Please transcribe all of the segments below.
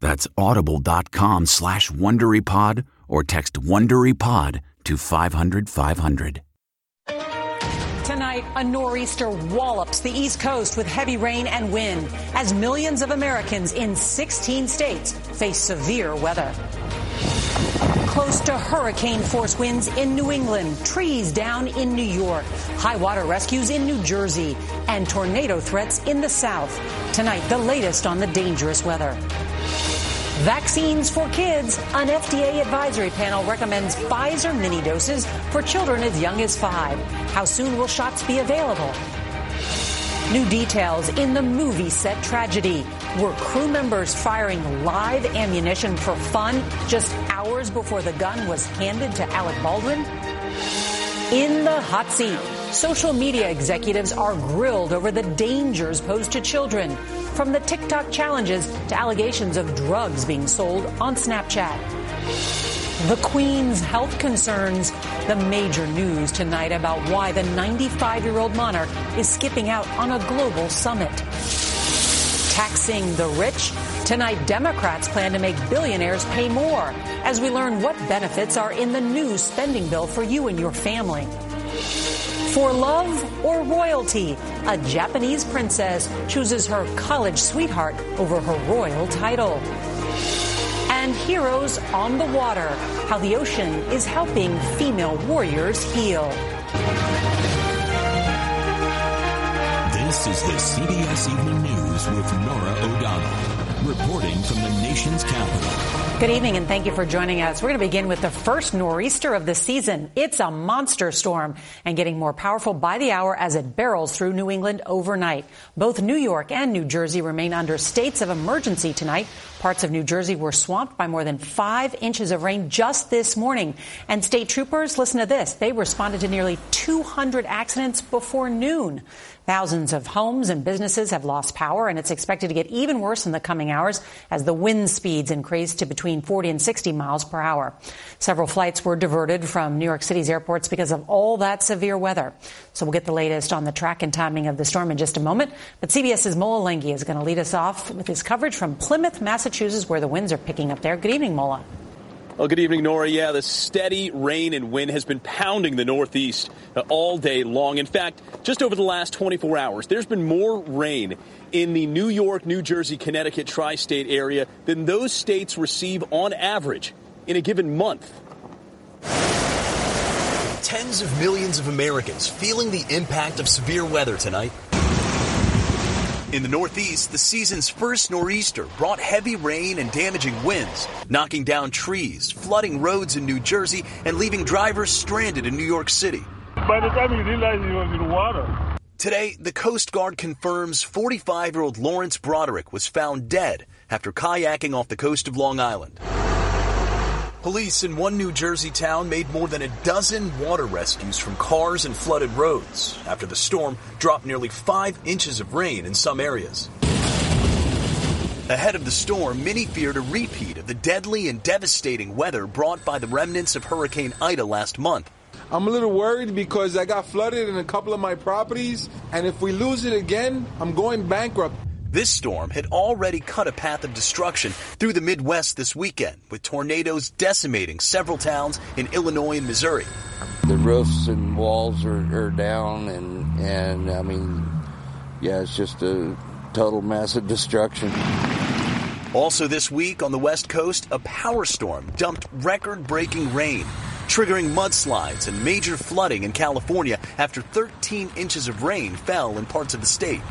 That's audible.com slash WonderyPod or text WonderyPod to 500 500. Tonight, a nor'easter wallops the East Coast with heavy rain and wind as millions of Americans in 16 states face severe weather. Close to hurricane force winds in New England, trees down in New York, high water rescues in New Jersey, and tornado threats in the South. Tonight, the latest on the dangerous weather. Vaccines for kids. An FDA advisory panel recommends Pfizer mini doses for children as young as five. How soon will shots be available? New details in the movie set tragedy. Were crew members firing live ammunition for fun just hours before the gun was handed to Alec Baldwin? In the hot seat, social media executives are grilled over the dangers posed to children from the TikTok challenges to allegations of drugs being sold on Snapchat. The Queen's health concerns. The major news tonight about why the 95 year old monarch is skipping out on a global summit. Taxing the rich. Tonight, Democrats plan to make billionaires pay more as we learn what benefits are in the new spending bill for you and your family. For love or royalty, a Japanese princess chooses her college sweetheart over her royal title. And heroes on the water, how the ocean is helping female warriors heal. This is the CBS Evening News with Norah O'Donnell, reporting from the nation's capital. Good evening and thank you for joining us. We're going to begin with the first nor'easter of the season. It's a monster storm and getting more powerful by the hour as it barrels through New England overnight. Both New York and New Jersey remain under states of emergency tonight. Parts of New Jersey were swamped by more than five inches of rain just this morning. And state troopers, listen to this, they responded to nearly 200 accidents before noon. Thousands of homes and businesses have lost power, and it's expected to get even worse in the coming hours as the wind speeds increase to between 40 and 60 miles per hour. Several flights were diverted from New York City's airports because of all that severe weather. So we'll get the latest on the track and timing of the storm in just a moment. But CBS's Mola Lenghi is going to lead us off with his coverage from Plymouth, Massachusetts, where the winds are picking up there. Good evening, Mola. Well, good evening, Norah. Yeah, the steady rain and wind has been pounding the Northeast uh, all day long. In fact, just over the last 24 hours, there's been more rain in the New York, New Jersey, Connecticut tri state area than those states receive on average in a given month. Tens of millions of Americans feeling the impact of severe weather tonight. In the Northeast, the season's first nor'easter brought heavy rain and damaging winds, knocking down trees, flooding roads in New Jersey, and leaving drivers stranded in New York City. By the time you realize he was in the water. Today, the Coast Guard confirms 45 year old Lawrence Broderick was found dead after kayaking off the coast of Long Island. Police in one New Jersey town made more than a dozen water rescues from cars and flooded roads after the storm dropped nearly five inches of rain in some areas. Ahead of the storm, many feared a repeat of the deadly and devastating weather brought by the remnants of Hurricane Ida last month. I'm a little worried because I got flooded in a couple of my properties, and if we lose it again, I'm going bankrupt. This storm had already cut a path of destruction through the Midwest this weekend, with tornadoes decimating several towns in Illinois and Missouri. The roofs and walls are, are down, and, and I mean, yeah, it's just a total massive destruction. Also, this week on the West Coast, a power storm dumped record breaking rain, triggering mudslides and major flooding in California after 13 inches of rain fell in parts of the state.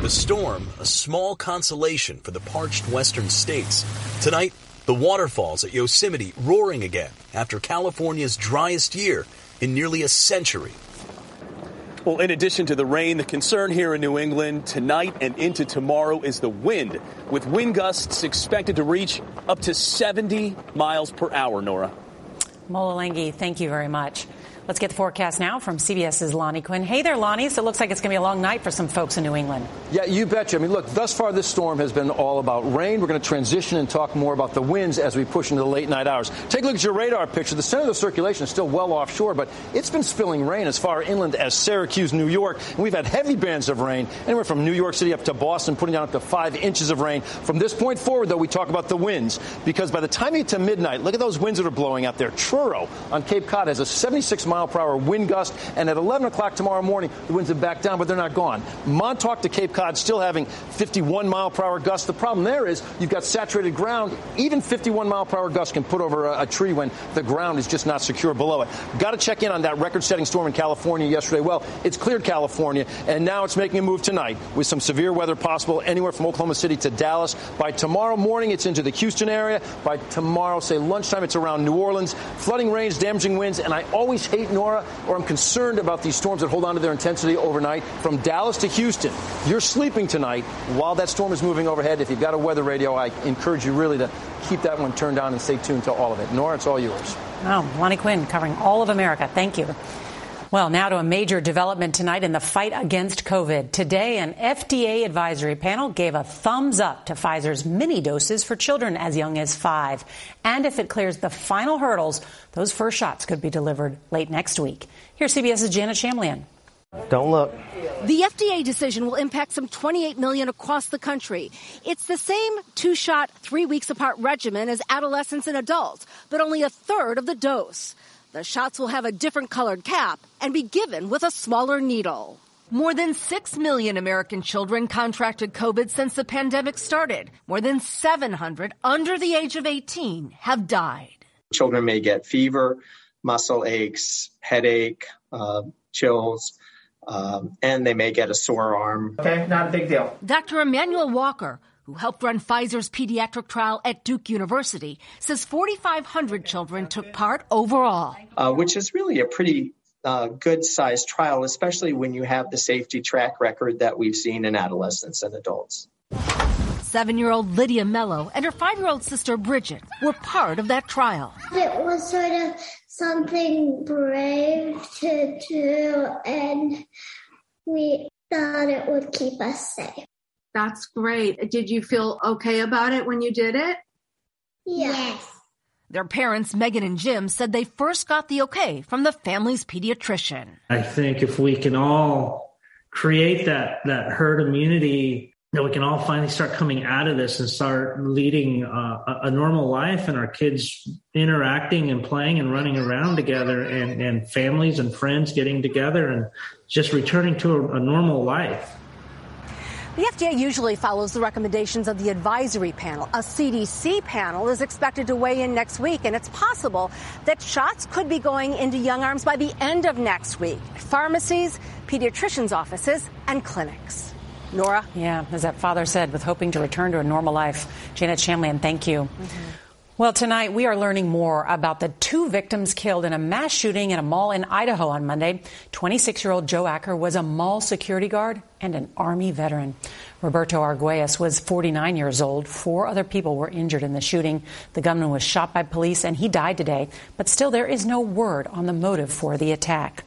The storm, a small consolation for the parched western states. Tonight, the waterfalls at Yosemite roaring again after California's driest year in nearly a century. Well, in addition to the rain, the concern here in New England tonight and into tomorrow is the wind, with wind gusts expected to reach up to 70 miles per hour, Norah. Mola Lenghi, thank you very much. Let's get the forecast now from CBS's Lonnie Quinn. Hey there, Lonnie. So it looks like it's going to be a long night for some folks in New England. Yeah, you betcha. I mean, look, thus far this storm has been all about rain. We're going to transition and talk more about the winds as we push into the late night hours. Take a look at your radar picture. The center of the circulation is still well offshore, but it's been spilling rain as far inland as Syracuse, New York. And we've had heavy bands of rain, anywhere from New York City up to Boston, putting down up to five inches of rain. From this point forward, though, we talk about the winds because by the time you get to midnight, look at those winds that are blowing out there. Truro on Cape Cod has a 76 mile per hour wind gust, and at 11 o'clock tomorrow morning, the winds have backed down, but they're not gone. Montauk to Cape Cod still having 51 mile per hour gusts. The problem there is you've got saturated ground. Even 51 mile per hour gusts can put over a, a tree when the ground is just not secure below it. Got to check in on that record setting storm in California yesterday. Well, it's cleared California, and now it's making a move tonight with some severe weather possible anywhere from Oklahoma City to Dallas. By tomorrow morning, it's into the Houston area. By tomorrow, say lunchtime, it's around New Orleans. Flooding rains, damaging winds, and I always hate Norah, or I'm concerned about these storms that hold on to their intensity overnight. From Dallas to Houston, you're sleeping tonight while that storm is moving overhead. If you've got a weather radio, I encourage you really to keep that one turned on and stay tuned to all of it. Norah, it's all yours. Wow, Lonnie Quinn covering all of America. Thank you. Well, now to a major development tonight in the fight against COVID. Today, an FDA advisory panel gave a thumbs up to Pfizer's mini doses for children as young as five. And if it clears the final hurdles, those first shots could be delivered late next week. Here's CBS's Janet Shamlian. Don't look. The FDA decision will impact some 28 million across the country. It's the same two shot, three weeks apart regimen as adolescents and adults, but only a third of the dose. The shots will have a different colored cap and be given with a smaller needle. More than 6 million American children contracted COVID since the pandemic started. More than 700 under the age of 18 have died. Children may get fever, muscle aches, headache, uh, chills, um, and they may get a sore arm. Okay, not a big deal. Dr. Emmanuel Walter, who helped run Pfizer's pediatric trial at Duke University, says 4,500 children took part overall. Uh, which is really a pretty uh, good sized trial, especially when you have the safety track record that we've seen in adolescents and adults. Seven year old Lydia Mello and her five year old sister Bridget were part of that trial. It was sort of something brave to do, and we thought it would keep us safe. That's great. Did you feel okay about it when you did it? Yes. Their parents, Megan and Jim, said they first got the okay from the family's pediatrician. I think if we can all create that, that herd immunity, that we can all finally start coming out of this and start leading uh, a, a normal life and our kids interacting and playing and running around together and, and families and friends getting together and just returning to a, a normal life. The FDA usually follows the recommendations of the advisory panel. A CDC panel is expected to weigh in next week, and it's possible that shots could be going into young arms by the end of next week. Pharmacies, pediatricians' offices, and clinics. Norah? Yeah, as that father said, with hoping to return to a normal life. Janet Shamlian, thank you. Mm-hmm. Well, tonight we are learning more about the two victims killed in a mass shooting in a mall in Idaho on Monday. 26 year old Jo Acker was a mall security guard and an Army veteran. Roberto Arguelles was 49 years old. Four other people were injured in the shooting. The gunman was shot by police and he died today, but still there is no word on the motive for the attack.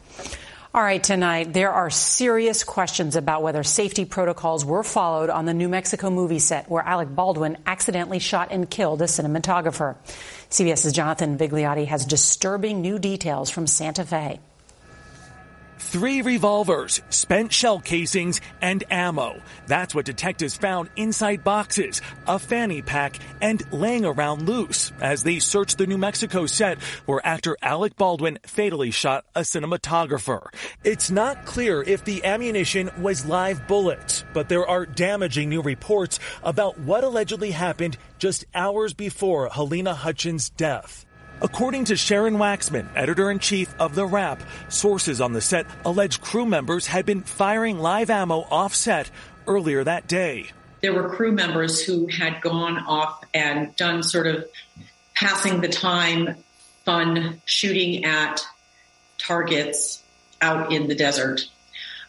All right, tonight, there are serious questions about whether safety protocols were followed on the New Mexico movie set where Alec Baldwin accidentally shot and killed a cinematographer. CBS's Jonathan Vigliotti has disturbing new details from Santa Fe. Three revolvers, spent shell casings, and ammo. That's what detectives found inside boxes, a fanny pack, and laying around loose as they searched the New Mexico set where actor Alec Baldwin fatally shot a cinematographer. It's not clear if the ammunition was live bullets, but there are damaging new reports about what allegedly happened just hours before Halyna Hutchins' death. According to Sharon Waxman, editor in chief of The Wrap, sources on the set allege crew members had been firing live ammo off set earlier that day. There were crew members who had gone off and done sort of passing the time, fun shooting at targets out in the desert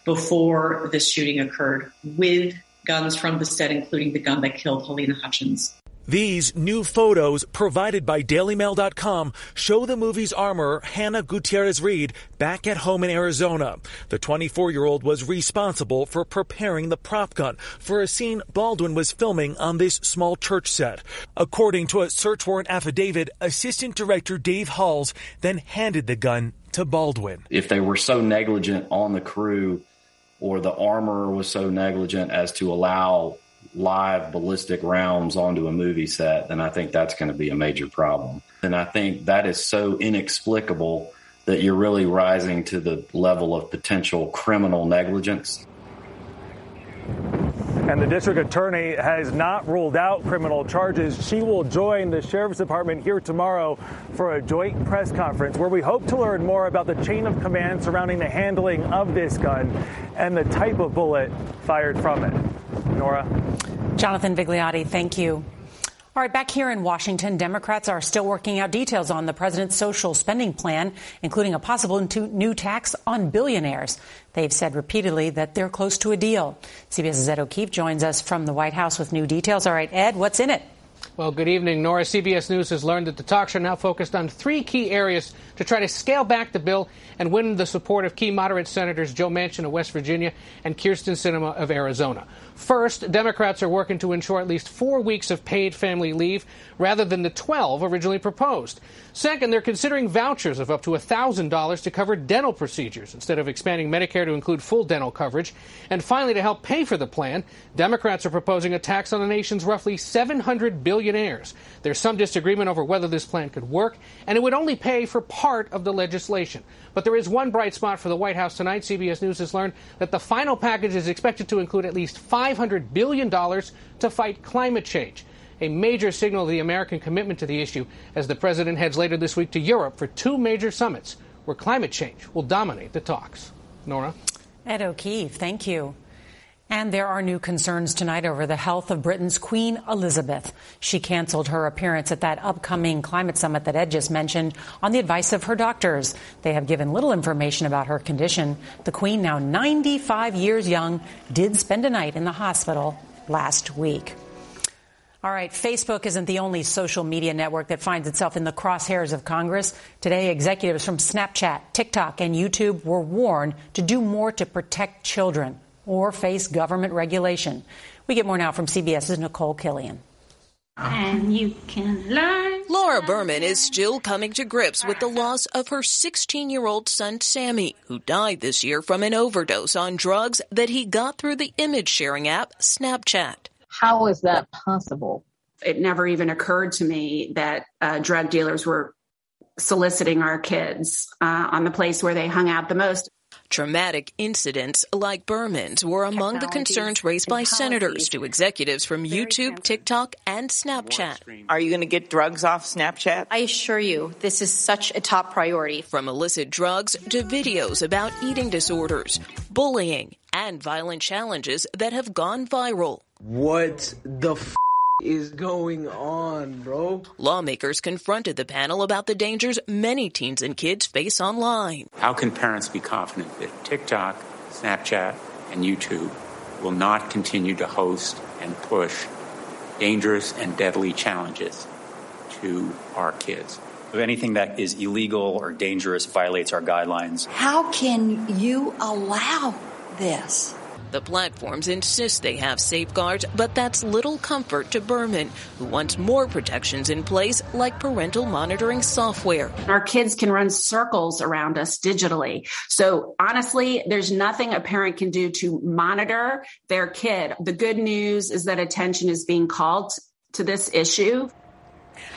before this shooting occurred with guns from the set, including the gun that killed Halyna Hutchins. These new photos provided by DailyMail.com show the movie's armorer Hannah Gutierrez Reed back at home in Arizona. The 24 year old was responsible for preparing the prop gun for a scene Baldwin was filming on this small church set. According to a search warrant affidavit, Assistant Director Dave Halls then handed the gun to Baldwin. If they were so negligent on the crew or the armorer was so negligent as to allow live ballistic rounds onto a movie set, then I think that's going to be a major problem. And I think that is so inexplicable that you're really rising to the level of potential criminal negligence. And the district attorney has not ruled out criminal charges. She will join the sheriff's department here tomorrow for a joint press conference where we hope to learn more about the chain of command surrounding the handling of this gun and the type of bullet fired from it. Norah? Jonathan Vigliotti, thank you. All right, back here in Washington, Democrats are still working out details on the president's social spending plan, including a possible new tax on billionaires. They've said repeatedly that they're close to a deal. CBS's Ed O'Keefe joins us from the White House with new details. All right, Ed, what's in it? Well, good evening, Norah. CBS News has learned that the talks are now focused on three key areas to try to scale back the bill and win the support of key moderate senators Joe Manchin of West Virginia and Kyrsten Sinema of Arizona. First, Democrats are working to ensure at least four weeks of paid family leave rather than the 12 originally proposed. Second, they're considering vouchers of up to $1,000 to cover dental procedures instead of expanding Medicare to include full dental coverage. And finally, to help pay for the plan, Democrats are proposing a tax on the nation's roughly 700 billionaires. There's some disagreement over whether this plan could work, and it would only pay for part of the legislation. But there is one bright spot for the White House tonight. CBS News has learned that the final package is expected to include at least $500 billion to fight climate change. A major signal of the American commitment to the issue as the president heads later this week to Europe for two major summits where climate change will dominate the talks. Norah? Ed O'Keefe, thank you. And there are new concerns tonight over the health of Britain's Queen Elizabeth. She canceled her appearance at that upcoming climate summit that Ed just mentioned on the advice of her doctors. They have given little information about her condition. The Queen, now 95 years young, did spend a night in the hospital last week. All right, Facebook isn't the only social media network that finds itself in the crosshairs of Congress. Today, executives from Snapchat, TikTok, and YouTube were warned to do more to protect children or face government regulation. We get more now from CBS's Nicole Killion. And you can learn. Laura Berman is still coming to grips with the loss of her 16 year old son, Sammy, who died this year from an overdose on drugs that he got through the image sharing app Snapchat. How is that possible? It never even occurred to me that uh, drug dealers were soliciting our kids uh, on the place where they hung out the most. Traumatic incidents like Berman's were among the concerns raised by senators to executives from YouTube, TikTok, and Snapchat. Are you going to get drugs off Snapchat? I assure you, this is such a top priority. From illicit drugs to videos about eating disorders, bullying, and violent challenges that have gone viral. What the f- is going on, bro? Lawmakers confronted the panel about the dangers many teens and kids face online. How can parents be confident that TikTok, Snapchat, and YouTube will not continue to host and push dangerous and deadly challenges to our kids? If anything that is illegal or dangerous violates our guidelines. How can you allow this? The platforms insist they have safeguards, but that's little comfort to Berman, who wants more protections in place, like parental monitoring software. Our kids can run circles around us digitally. So honestly, there's nothing a parent can do to monitor their kid. The good news is that attention is being called to this issue.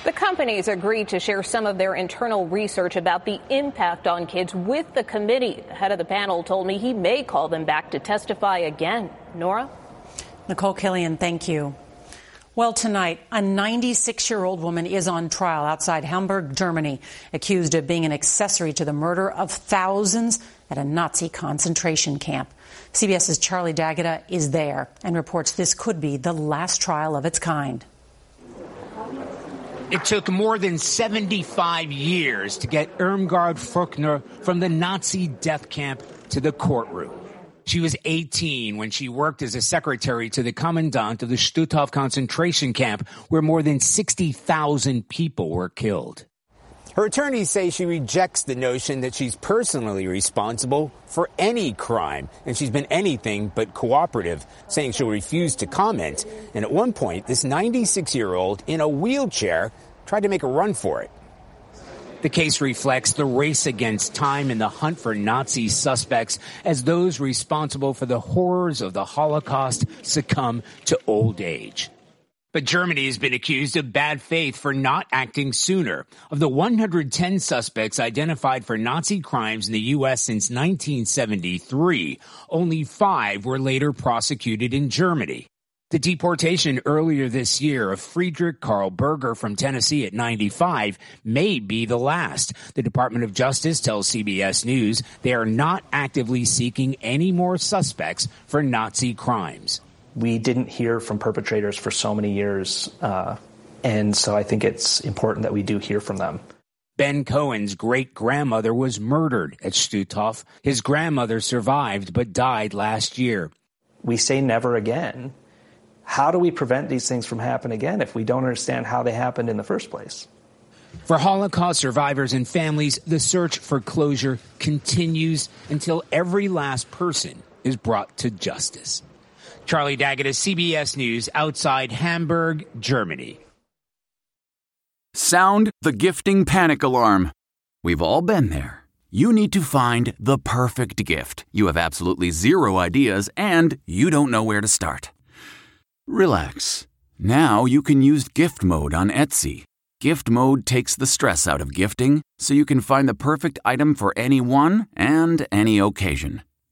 The companies agreed to share some of their internal research about the impact on kids with the committee. The head of the panel told me he may call them back to testify again. Norah? Nicole Killion, thank you. Well, tonight, a 96 year old woman is on trial outside Hamburg, Germany, accused of being an accessory to the murder of thousands at a Nazi concentration camp. CBS's Charlie D'Agata is there and reports this could be the last trial of its kind. It took more than 75 years to get Irmgard Furchner from the Nazi death camp to the courtroom. She was 18 when she worked as a secretary to the commandant of the Stutthof concentration camp, where more than 60,000 people were killed. Her attorneys say she rejects the notion that she's personally responsible for any crime, and she's been anything but cooperative, saying she'll refuse to comment. And at one point, this 96 year old in a wheelchair tried to make a run for it. The case reflects the race against time in the hunt for Nazi suspects as those responsible for the horrors of the Holocaust succumb to old age. But Germany has been accused of bad faith for not acting sooner. Of the 110 suspects identified for Nazi crimes in the U.S. since 1973, only five were later prosecuted in Germany. The deportation earlier this year of Friedrich Karl Berger from Tennessee at 95 may be the last. The Department of Justice tells CBS News they are not actively seeking any more suspects for Nazi crimes we didn't hear from perpetrators for so many years. Uh, and so I think it's important that we do hear from them. Ben Cohen's great grandmother was murdered at Stutthof. His grandmother survived but died last year. We say never again. How do we prevent these things from happening again if we don't understand how they happened in the first place? For Holocaust survivors and families, the search for closure continues until every last person is brought to justice. Charlie D'Agata, CBS News, outside Hamburg, Germany. Sound the gifting panic alarm. We've all been there. You need to find the perfect gift. You have absolutely zero ideas and you don't know where to start. Relax. Now you can use gift mode on Etsy. Gift mode takes the stress out of gifting so you can find the perfect item for anyone and any occasion.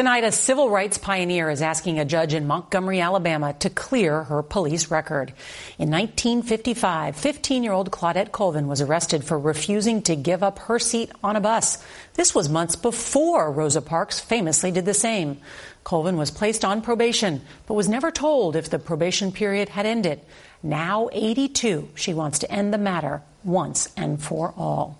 Tonight, a civil rights pioneer is asking a judge in Montgomery, Alabama to clear her police record. In 1955, 15 year old Claudette Colvin was arrested for refusing to give up her seat on a bus. This was months before Rosa Parks famously did the same. Colvin was placed on probation, but was never told if the probation period had ended. Now 82, she wants to end the matter once and for all.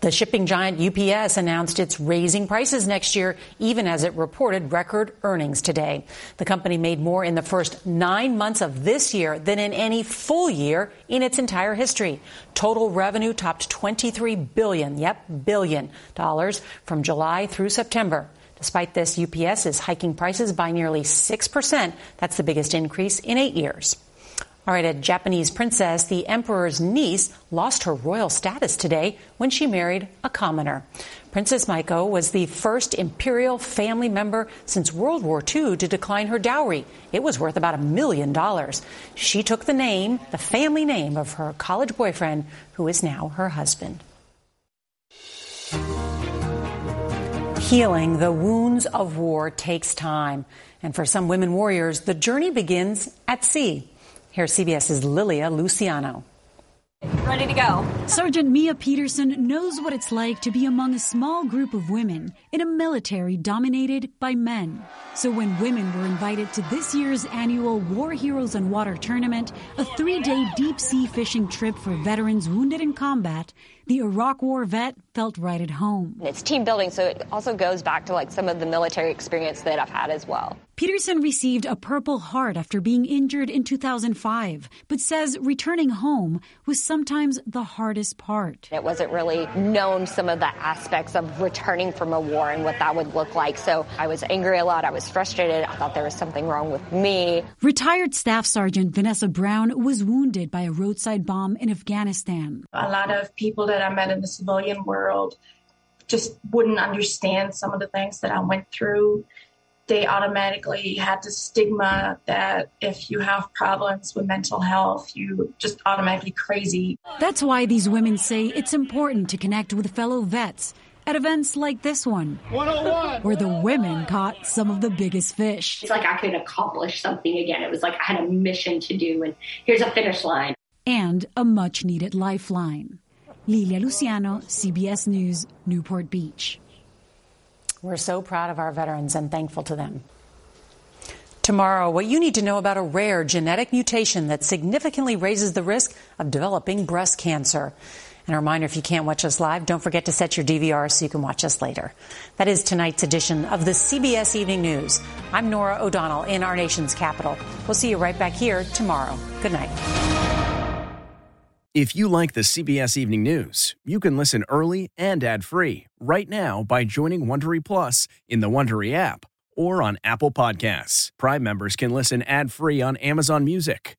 The shipping giant UPS announced it's raising prices next year, even as it reported record earnings today. The company made more in the first nine months of this year than in any full year in its entire history. Total revenue topped 23 billion, yep, billion dollars from July through September. Despite this, UPS is hiking prices by nearly 6%. That's the biggest increase in eight years. All right, a Japanese princess, the emperor's niece, lost her royal status today when she married a commoner. Princess Mako was the first imperial family member since World War II to decline her dowry. It was worth about a million dollars. She took the name, the family name of her college boyfriend, who is now her husband. Healing the wounds of war takes time. And for some women warriors, the journey begins at sea. Here's CBS's Lilia Luciano. Ready to go. Sergeant Mia Peterson knows what it's like to be among a small group of women in a military dominated by men. So when women were invited to this year's annual War Heroes on Water tournament, a three day deep sea fishing trip for veterans wounded in combat, the Iraq War vet felt right at home. It's team building, so it also goes back to like some of the military experience that I've had as well. Peterson received a Purple Heart after being injured in 2005, but says returning home was sometimes the hardest part. It wasn't really known some of the aspects of returning from a war and what that would look like. So I was angry a lot. I was frustrated. I thought there was something wrong with me. Retired Staff Sergeant Vanessa Brown was wounded by a roadside bomb in Afghanistan. A lot of people that I met in the civilian world just wouldn't understand some of the things that I went through they automatically had the stigma that if you have problems with mental health, you just automatically crazy. That's why these women say it's important to connect with fellow vets at events like this one, 101. where the women caught some of the biggest fish. It's like I could accomplish something again. It was like I had a mission to do, and here's a finish line. And a much needed lifeline. Lilia Luciano, CBS News, Newport Beach. We're so proud of our veterans and thankful to them. Tomorrow, what you need to know about a rare genetic mutation that significantly raises the risk of developing breast cancer. And a reminder if you can't watch us live, don't forget to set your DVR so you can watch us later. That is tonight's edition of the CBS Evening News. I'm Norah O'Donnell in our nation's capital. We'll see you right back here tomorrow. Good night. If you like the CBS Evening News, you can listen early and ad-free right now by joining Wondery Plus in the Wondery app or on Apple Podcasts. Prime members can listen ad-free on Amazon Music.